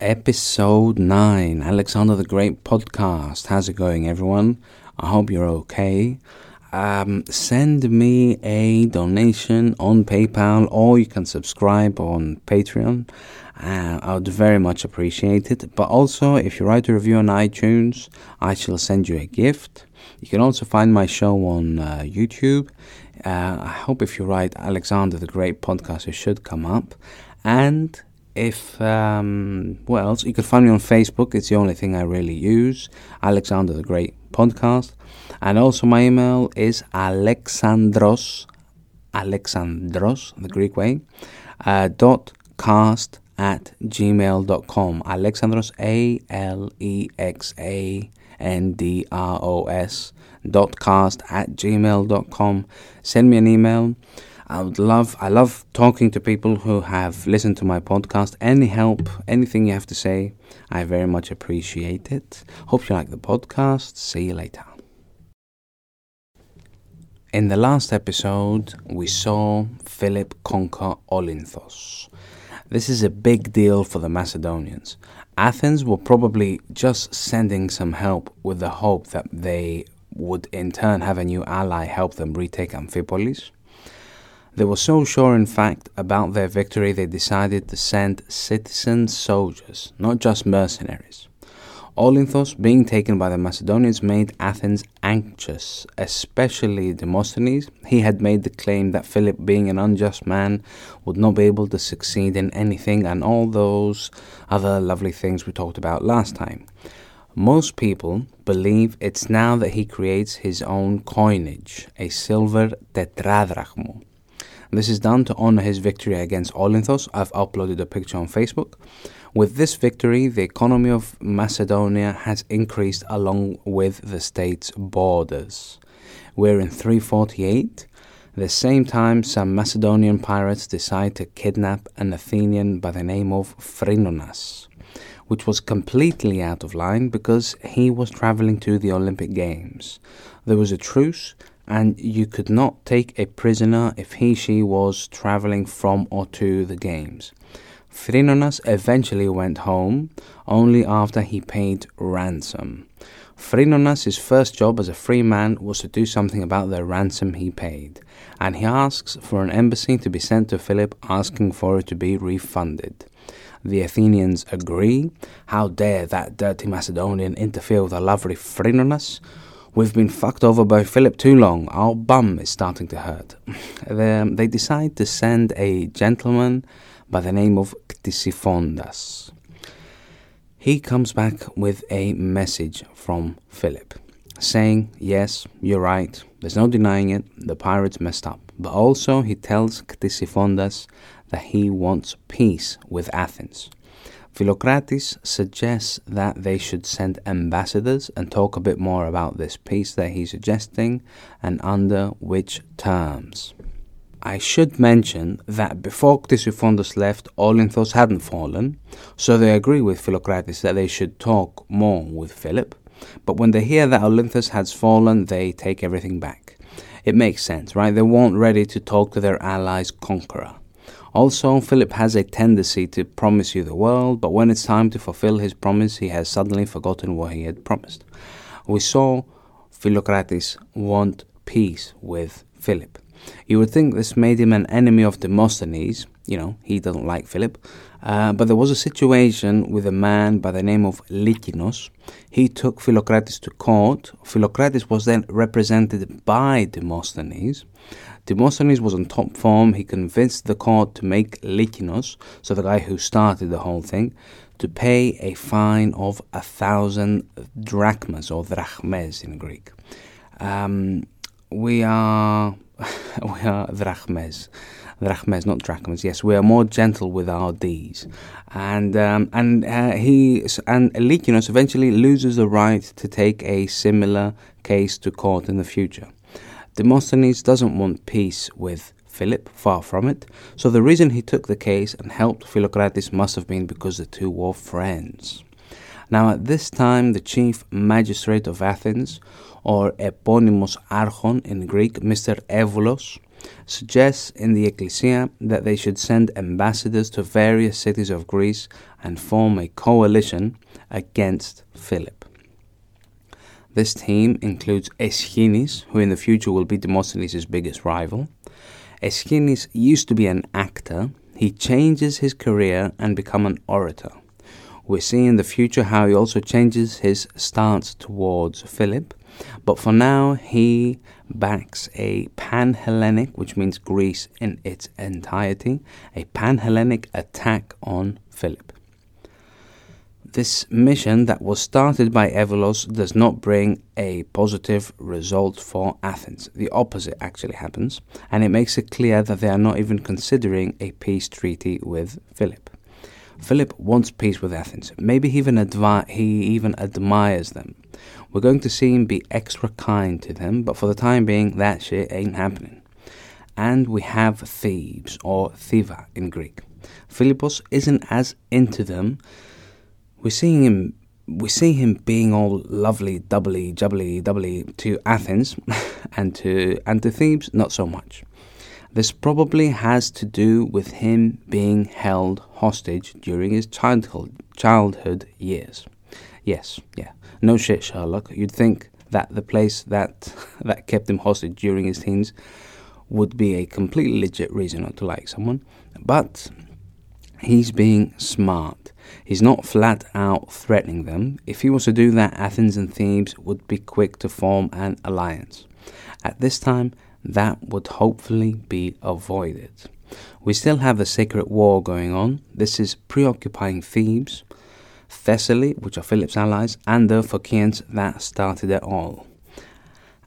episode 9, Alexander the Great podcast. How's it going, everyone? I hope you're okay. Um, send me a donation on PayPal or you can subscribe on Patreon. Uh, I would very much appreciate it. But also, if you write a review on iTunes, I shall send you a gift. You can also find my show on uh, YouTube. Uh, I hope if you write Alexander the Great podcast, it should come up. And if um, what else? You can find me on Facebook. It's the only thing I really use. Alexander the Great podcast, and also my email is Alexandros, Alexandros the Greek way, uh, dot cast at gmail.com. Alexandros A L E X A N D R O S dot cast at gmail.com. Send me an email. I would love, I love talking to people who have listened to my podcast. Any help, anything you have to say, I very much appreciate it. Hope you like the podcast. See you later. In the last episode, we saw Philip conquer Olynthos. This is a big deal for the Macedonians. Athens were probably just sending some help with the hope that they would in turn have a new ally help them retake Amphipolis. They were so sure, in fact, about their victory, they decided to send citizen soldiers, not just mercenaries. Olynthos, being taken by the Macedonians, made Athens anxious, especially Demosthenes. He had made the claim that Philip, being an unjust man, would not be able to succeed in anything, and all those other lovely things we talked about last time. Most people believe it's now that he creates his own coinage, a silver tetradrachmo. This is done to honor his victory against Olynthos. I've uploaded a picture on Facebook. With this victory, the economy of Macedonia has increased along with the state's borders. We're in 348. At the same time, some Macedonian pirates decide to kidnap an Athenian by the name of Phrynonas, which was completely out of line because he was traveling to the Olympic Games. There was a truce and you could not take a prisoner if he she was traveling from or to the games. Phrynonas eventually went home only after he paid ransom. Phrynonas' first job as a free man was to do something about the ransom he paid, and he asks for an embassy to be sent to Philip asking for it to be refunded. The Athenians agree. How dare that dirty Macedonian interfere with the lovely Phrynonas? We've been fucked over by Philip too long. Our bum is starting to hurt. Um, they decide to send a gentleman by the name of Ctesiphondas. He comes back with a message from Philip saying, Yes, you're right, there's no denying it, the pirates messed up. But also, he tells Ctesiphondas that he wants peace with Athens. Philocrates suggests that they should send ambassadors and talk a bit more about this peace that he's suggesting and under which terms. I should mention that before Ctesiphondas left, Olynthos hadn't fallen, so they agree with Philocrates that they should talk more with Philip. But when they hear that Olynthos has fallen, they take everything back. It makes sense, right? They weren't ready to talk to their allies' conqueror. Also, Philip has a tendency to promise you the world, but when it's time to fulfill his promise, he has suddenly forgotten what he had promised. We saw Philocrates want peace with Philip. You would think this made him an enemy of Demosthenes. You know, he doesn't like Philip. Uh, but there was a situation with a man by the name of Lykinos. He took Philocrates to court. Philocrates was then represented by Demosthenes. Demosthenes was on top form. He convinced the court to make Lykinos, so the guy who started the whole thing, to pay a fine of a thousand drachmas or drachmes in Greek. Um, we are we are drachmes, drachmes, not drachmas. Yes, we are more gentle with our D's, and um, and uh, he and Lykinos eventually loses the right to take a similar case to court in the future. Demosthenes doesn't want peace with Philip, far from it, so the reason he took the case and helped Philocrates must have been because the two were friends. Now, at this time, the chief magistrate of Athens, or eponymous Archon in Greek, Mr. Evolos, suggests in the Ecclesia that they should send ambassadors to various cities of Greece and form a coalition against Philip. This team includes Aeschines, who in the future will be Demosthenes' biggest rival. Aeschines used to be an actor. He changes his career and become an orator. We see in the future how he also changes his stance towards Philip, but for now he backs a pan Hellenic, which means Greece in its entirety, a pan Hellenic attack on Philip. This mission that was started by Evolos does not bring a positive result for Athens. The opposite actually happens, and it makes it clear that they are not even considering a peace treaty with Philip. Philip wants peace with Athens. Maybe he even, he even admires them. We're going to see him be extra kind to them, but for the time being, that shit ain't happening. And we have Thebes, or Thiva in Greek. Philippos isn't as into them. We're seeing him we see him being all lovely, doubly, jubbly, doubly to Athens and to and to Thebes, not so much. This probably has to do with him being held hostage during his childhood, childhood years. Yes, yeah. No shit, Sherlock. You'd think that the place that that kept him hostage during his teens would be a completely legit reason not to like someone, but he's being smart. He's not flat out threatening them. If he was to do that, Athens and Thebes would be quick to form an alliance. At this time, that would hopefully be avoided. We still have a sacred war going on. This is preoccupying Thebes, Thessaly, which are Philip's allies, and the Phocians that started it all.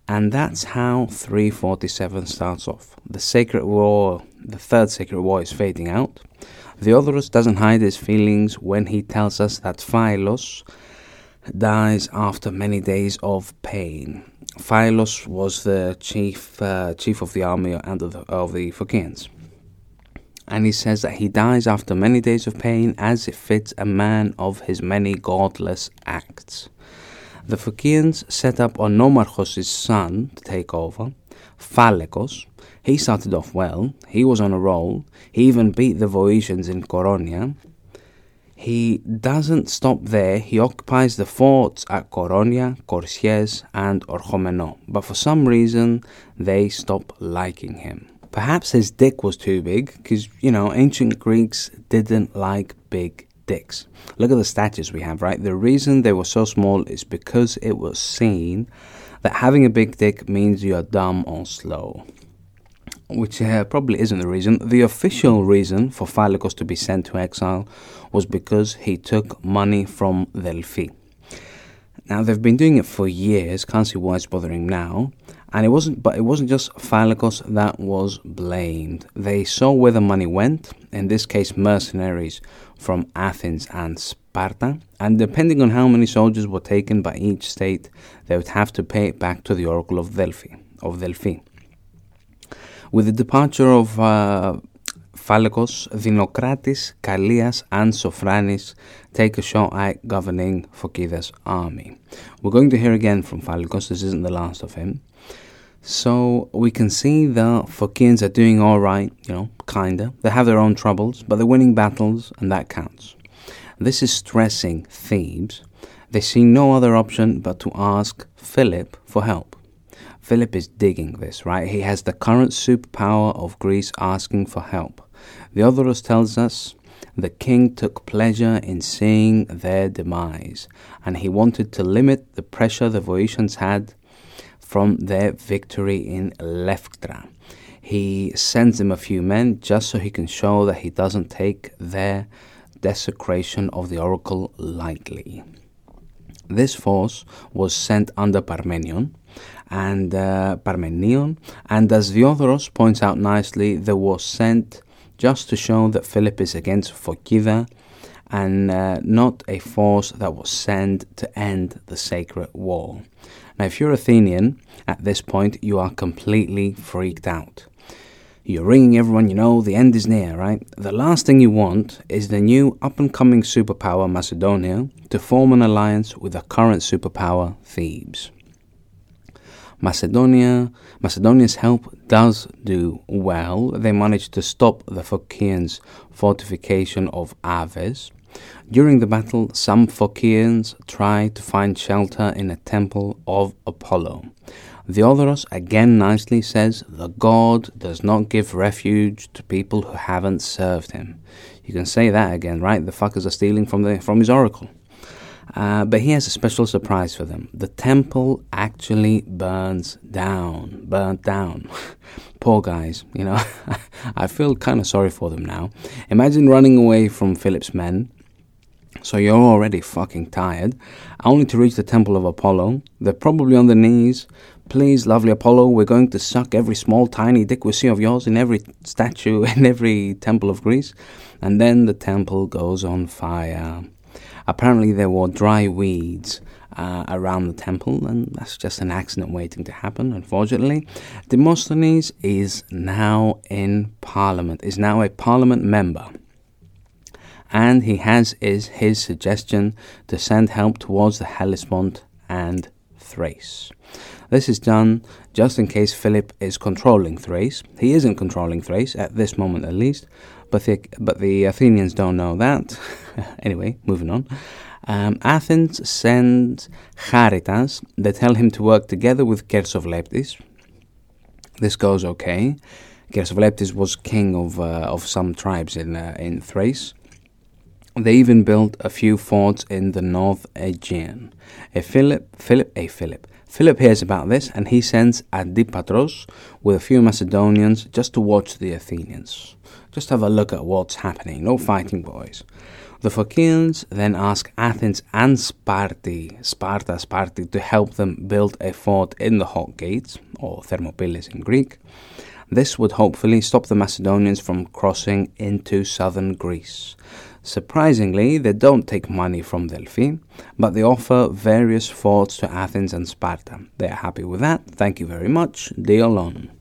And that's how 347 starts off. The sacred war, the third sacred war, is fading out. Diodorus doesn't hide his feelings when he tells us that Phylos dies after many days of pain. Phylos was the chief uh, chief of the army and of the, of the Phocians. And he says that he dies after many days of pain as it fits a man of his many godless acts. The Phocians set up Onomarchos' son to take over, Phalekos. He started off well, he was on a roll, he even beat the Voetians in Coronia, he doesn't stop there, he occupies the forts at Koronia, Korsies, and Orchomeno, but for some reason they stop liking him. Perhaps his dick was too big, because, you know, ancient Greeks didn't like big dicks. Look at the statues we have, right? The reason they were so small is because it was seen that having a big dick means you're dumb or slow which uh, probably isn't the reason. The official reason for Phalekos to be sent to exile was because he took money from Delphi. Now they've been doing it for years. Can't see why it's bothering now. And it wasn't, but it wasn't just Phalekos that was blamed. They saw where the money went. In this case, mercenaries from Athens and Sparta. And depending on how many soldiers were taken by each state, they would have to pay it back to the Oracle of Delphi. Of Delphi. With the departure of uh, Phalekos, Dinokratis, Kalias, and Sofranis take a shot at governing Phokida's army. We're going to hear again from Phalekos, this isn't the last of him. So we can see the Phocians are doing alright, you know, kinda. They have their own troubles, but they're winning battles, and that counts. This is stressing Thebes. They see no other option but to ask Philip for help. Philip is digging this, right? He has the current superpower of Greece asking for help. Diodorus tells us the king took pleasure in seeing their demise, and he wanted to limit the pressure the Voetians had from their victory in Leuctra. He sends them a few men just so he can show that he doesn't take their desecration of the oracle lightly. This force was sent under Parmenion, and uh, Parmenion, and as Diodorus points out nicely, they were sent just to show that Philip is against Phokida and uh, not a force that was sent to end the sacred war. Now, if you're Athenian at this point, you are completely freaked out. You're ringing everyone you know, the end is near, right? The last thing you want is the new up and coming superpower Macedonia to form an alliance with the current superpower Thebes. Macedonia, Macedonia's help does do well. They managed to stop the Phocaeans' fortification of Aves. During the battle, some Phocaeans tried to find shelter in a temple of Apollo. Diodorus again nicely says the God does not give refuge to people who haven't served him. You can say that again, right? The fuckers are stealing from the from his oracle. Uh, but he has a special surprise for them. The temple actually burns down, burnt down. Poor guys, you know. I feel kind of sorry for them now. Imagine running away from Philip's men. So you're already fucking tired, only to reach the temple of Apollo. They're probably on their knees. Please, lovely Apollo, we're going to suck every small, tiny dick we see of yours in every statue in every temple of Greece. And then the temple goes on fire. Apparently, there were dry weeds uh, around the temple, and that's just an accident waiting to happen, unfortunately. Demosthenes is now in parliament, is now a parliament member. And he has is his suggestion to send help towards the Hellespont and Thrace. This is done just in case Philip is controlling Thrace. He isn't controlling Thrace, at this moment at least, but the, but the Athenians don't know that. anyway, moving on. Um, Athens sends Charitas. They tell him to work together with Chersophleptes. This goes okay. Chersophleptes was king of uh, of some tribes in uh, in Thrace. They even built a few forts in the North Aegean. A Philip, Philip, a Philip. Philip hears about this and he sends Antipatros with a few Macedonians just to watch the Athenians. Just have a look at what's happening. No fighting, boys. The Phocians then ask Athens and Sparti, Sparta, Sparti, to help them build a fort in the Hot Gates, or Thermopylae in Greek. This would hopefully stop the Macedonians from crossing into southern Greece. Surprisingly, they don't take money from Delphi, but they offer various forts to Athens and Sparta. They are happy with that. Thank you very much. Deal on.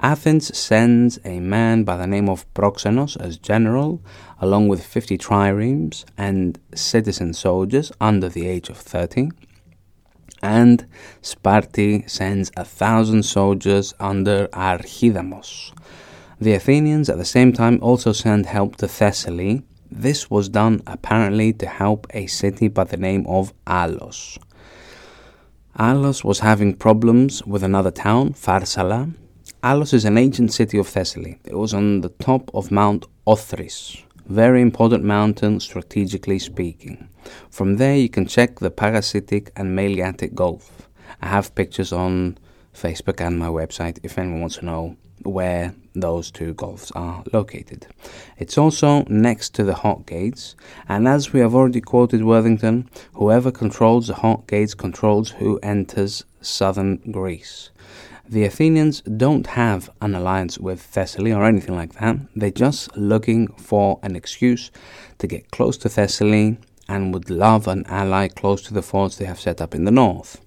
Athens sends a man by the name of Proxenos as general, along with 50 triremes and citizen soldiers under the age of 30. And Sparti sends a thousand soldiers under Archidamos. The Athenians at the same time also send help to Thessaly. This was done apparently to help a city by the name of Alos. Alos was having problems with another town, Pharsala, Alos is an ancient city of Thessaly. It was on the top of Mount Othris, very important mountain strategically speaking. From there you can check the Pagasitic and Maliatic Gulf. I have pictures on Facebook and my website if anyone wants to know where those two gulfs are located. It's also next to the Hot Gates, and as we have already quoted Worthington, whoever controls the Hot Gates controls who enters southern Greece. The Athenians don't have an alliance with Thessaly or anything like that. They're just looking for an excuse to get close to Thessaly and would love an ally close to the forts they have set up in the north.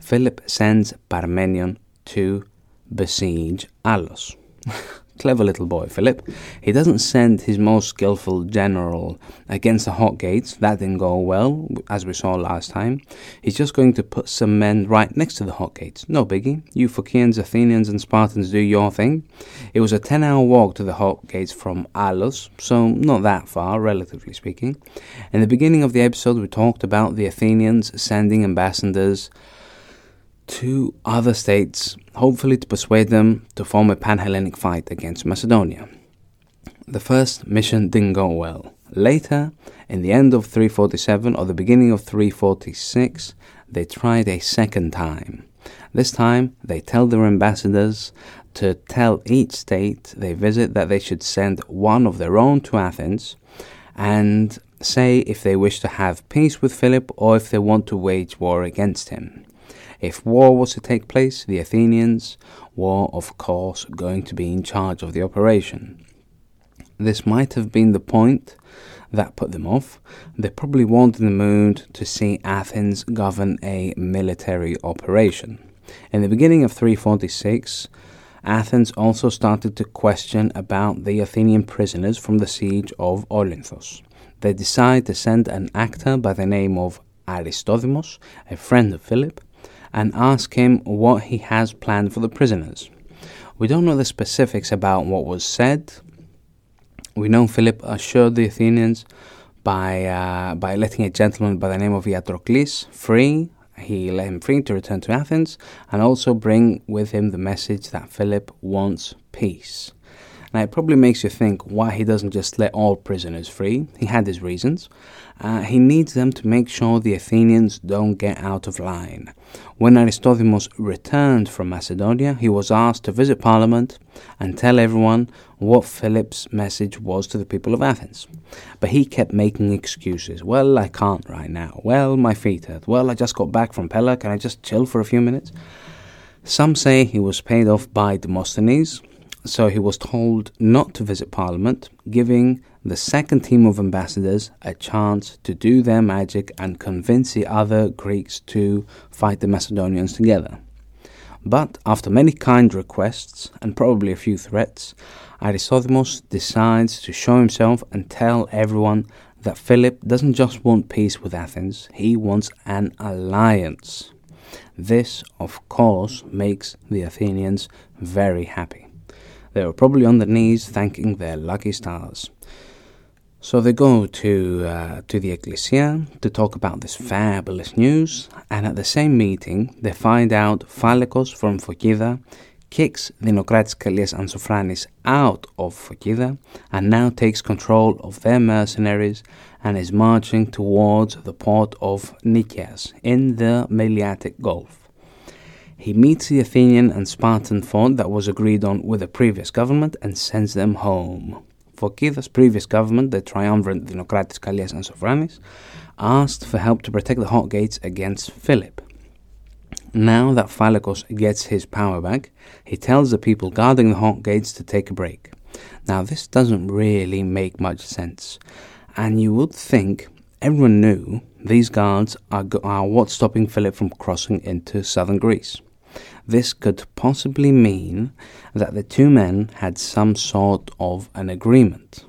Philip sends Parmenion to besiege Alos. Clever little boy, Philip. He doesn't send his most skillful general against the hot gates. That didn't go well, as we saw last time. He's just going to put some men right next to the hot gates. No biggie. You Phocians, Athenians, and Spartans do your thing. It was a 10 hour walk to the hot gates from Alos, so not that far, relatively speaking. In the beginning of the episode, we talked about the Athenians sending ambassadors to other states, hopefully to persuade them to form a pan Hellenic fight against Macedonia. The first mission didn't go well. Later, in the end of 347 or the beginning of 346, they tried a second time. This time, they tell their ambassadors to tell each state they visit that they should send one of their own to Athens and say if they wish to have peace with Philip or if they want to wage war against him. If war was to take place, the Athenians were, of course, going to be in charge of the operation. This might have been the point that put them off. They probably weren't in the mood to see Athens govern a military operation. In the beginning of 346, Athens also started to question about the Athenian prisoners from the siege of Olynthos. They decided to send an actor by the name of Aristodemos, a friend of Philip, and ask him what he has planned for the prisoners. We don't know the specifics about what was said. We know Philip assured the Athenians by, uh, by letting a gentleman by the name of Iatrocles free. He let him free to return to Athens and also bring with him the message that Philip wants peace. Now, it probably makes you think why he doesn't just let all prisoners free. He had his reasons. Uh, he needs them to make sure the Athenians don't get out of line. When Aristodemos returned from Macedonia, he was asked to visit Parliament and tell everyone what Philip's message was to the people of Athens. But he kept making excuses. Well, I can't right now. Well, my feet hurt. Well, I just got back from Pella. Can I just chill for a few minutes? Some say he was paid off by Demosthenes, so he was told not to visit Parliament, giving the second team of ambassadors a chance to do their magic and convince the other Greeks to fight the Macedonians together. But after many kind requests and probably a few threats, Aristodemos decides to show himself and tell everyone that Philip doesn't just want peace with Athens, he wants an alliance. This, of course, makes the Athenians very happy. They were probably on their knees thanking their lucky stars. So they go to uh, to the Ecclesia to talk about this fabulous news, and at the same meeting, they find out Phalekos from Phokida kicks Dinokratis Kalias and Sofranis out of Phokida and now takes control of their mercenaries and is marching towards the port of Nikeas in the Meliatic Gulf. He meets the Athenian and Spartan fort that was agreed on with the previous government and sends them home. Phokida's previous government, the triumvirate Dinokratis Kalias and Sofranis, asked for help to protect the hot gates against Philip. Now that Phalekos gets his power back, he tells the people guarding the hot gates to take a break. Now, this doesn't really make much sense, and you would think everyone knew these guards are, are what's stopping Philip from crossing into southern Greece. This could possibly mean that the two men had some sort of an agreement.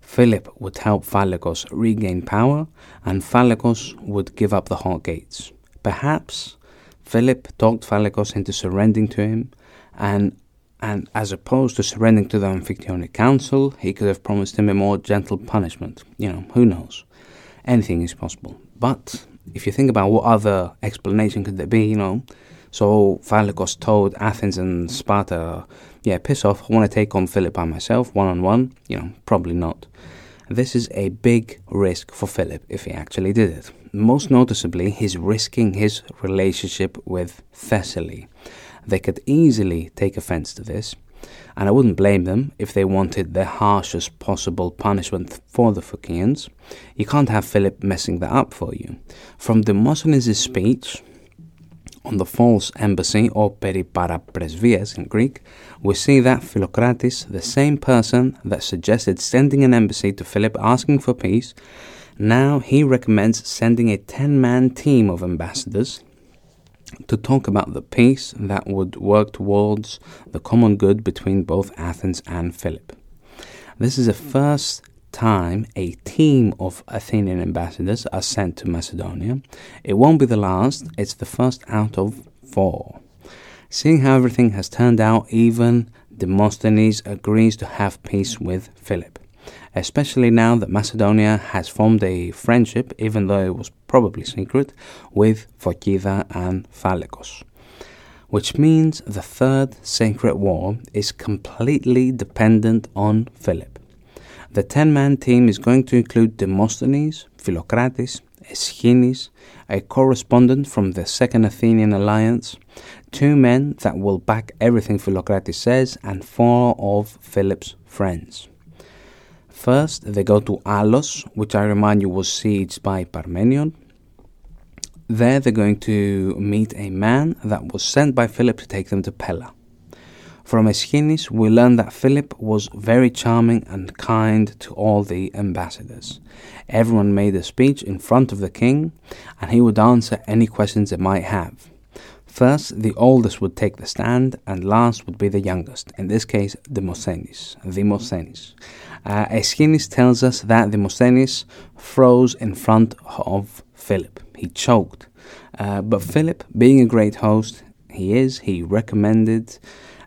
Philip would help Phalekos regain power, and Phalekos would give up the hot gates. Perhaps Philip talked Phalekos into surrendering to him, and and as opposed to surrendering to the Amphictyonic Council, he could have promised him a more gentle punishment. You know, who knows? Anything is possible. But if you think about what other explanation could there be, you know, so Phalekos told Athens and Sparta, yeah, piss off, I want to take on Philip by myself, one on one. You know, probably not. This is a big risk for Philip if he actually did it. Most noticeably, he's risking his relationship with Thessaly. They could easily take offense to this, and I wouldn't blame them if they wanted the harshest possible punishment for the Phocians. You can't have Philip messing that up for you. From Demosthenes' speech, on the false embassy or periparapresvias in Greek, we see that Philocrates, the same person that suggested sending an embassy to Philip asking for peace, now he recommends sending a 10 man team of ambassadors to talk about the peace that would work towards the common good between both Athens and Philip. This is the first time a team of Athenian ambassadors are sent to Macedonia. It won't be the last, it's the first out of four. Seeing how everything has turned out, even Demosthenes agrees to have peace with Philip, especially now that Macedonia has formed a friendship, even though it was probably secret, with Phokida and Phalekos. Which means the third sacred war is completely dependent on Philip. The 10 man team is going to include Demosthenes, Philocrates, Aeschines, a correspondent from the Second Athenian Alliance, two men that will back everything Philocrates says, and four of Philip's friends. First, they go to Alos, which I remind you was sieged by Parmenion. There, they're going to meet a man that was sent by Philip to take them to Pella. From Aeschines, we learn that Philip was very charming and kind to all the ambassadors. Everyone made a speech in front of the king, and he would answer any questions they might have. First, the oldest would take the stand, and last would be the youngest, in this case, Demosthenes. Demosthenes. Uh, Aeschines tells us that Demosthenes froze in front of Philip. He choked Uh, but Philip, being a great host, he is, he recommended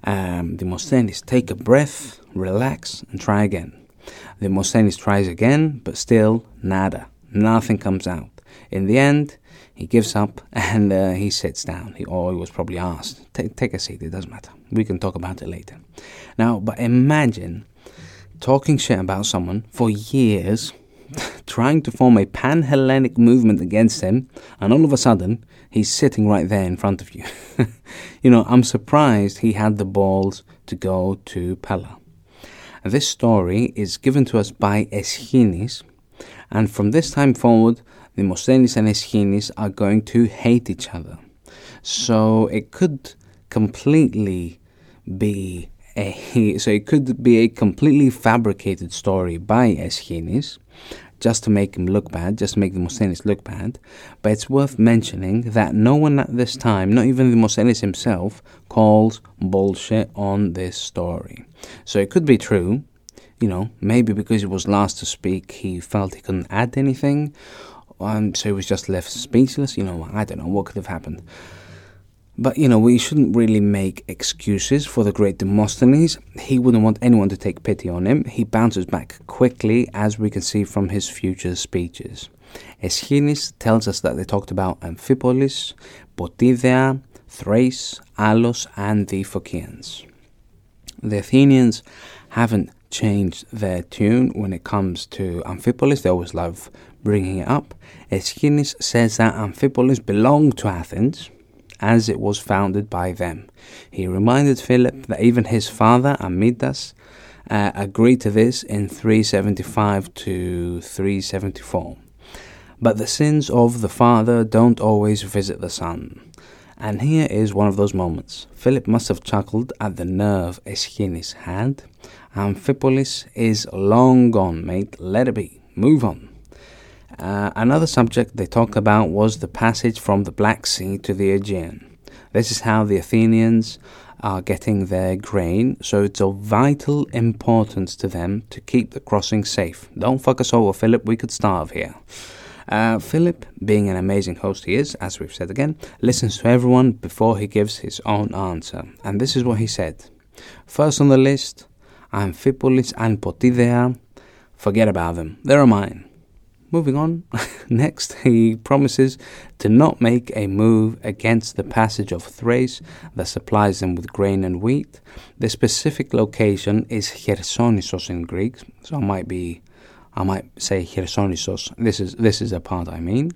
um, Demosthenes take a breath, relax, and try again. Demosthenes tries again, but still nada. Nothing comes out. In the end, he gives up and uh, he sits down. He, or he was probably asked, take a seat, it doesn't matter. We can talk about it later. Now, but imagine talking shit about someone for years, trying to form a pan Hellenic movement against him, and all of a sudden, he's sitting right there in front of you. you know, I'm surprised he had the balls to go to Pella. This story is given to us by Aeschines, and from this time forward, the Demosthenes and Aeschines are going to hate each other. So it could completely be a so it could be a completely fabricated story by Aeschines just to make him look bad, just to make Demosthenes look bad. But it's worth mentioning that no one at this time, not even the Demosthenes himself, calls bullshit on this story. So it could be true, you know, maybe because he was last to speak, he felt he couldn't add anything, um, so he was just left speechless. You know, I don't know what could have happened. But you know, we shouldn't really make excuses for the great Demosthenes. He wouldn't want anyone to take pity on him. He bounces back quickly, as we can see from his future speeches. Aeschines tells us that they talked about Amphipolis, Potidea, Thrace, Alos, and the Phocians. The Athenians haven't changed their tune when it comes to Amphipolis. They always love bringing it up. Aeschines says that Amphipolis belonged to Athens as it was founded by them. He reminded Philip that even his father, Amyntas, uh, agreed to this in 375 to 374. But the sins of the father don't always visit the son. And here is one of those moments. Philip must have chuckled at the nerve Aeschines had. Amphipolis is long gone, mate. Let it be. Move on. Uh, another subject they talked about was the passage from the Black Sea to the Aegean. This is how the Athenians are getting their grain, so it's of vital importance to them to keep the crossing safe. Don't fuck us over, Philip, we could starve here. Uh, Philip, being an amazing host he is, as we've said again, listens to everyone before he gives his own answer. And this is what he said. First on the list, Amphipolis and Potidea. Forget about them, they're mine. Moving on, next he promises to not make a move against the passage of Thrace that supplies them with grain and wheat. The specific location is Chersonissos in Greek, so I might be, I might say Chersonissos. This is this is a part I mean.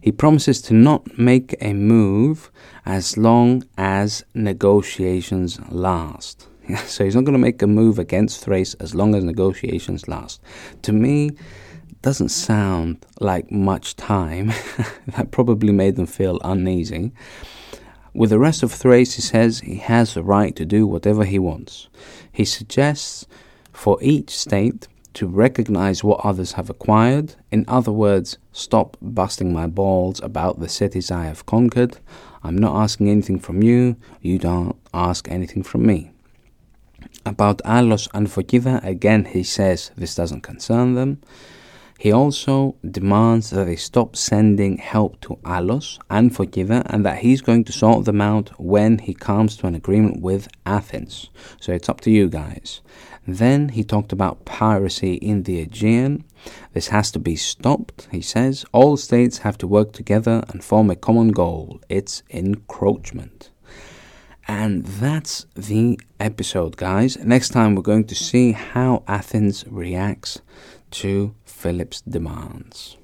He promises to not make a move as long as negotiations last. so he's not going to make a move against Thrace as long as negotiations last. To me, doesn't sound like much time. that probably made them feel uneasy. With the rest of Thrace, he says he has the right to do whatever he wants. He suggests for each state to recognize what others have acquired. In other words, stop busting my balls about the cities I have conquered. I'm not asking anything from you, you don't ask anything from me. About Alos and Phocida, again he says this doesn't concern them. He also demands that they stop sending help to Alos and Phocida and that he's going to sort them out when he comes to an agreement with Athens. So it's up to you guys. Then he talked about piracy in the Aegean. This has to be stopped, he says. All states have to work together and form a common goal. It's encroachment. And that's the episode, guys. Next time, we're going to see how Athens reacts to Philip's demands.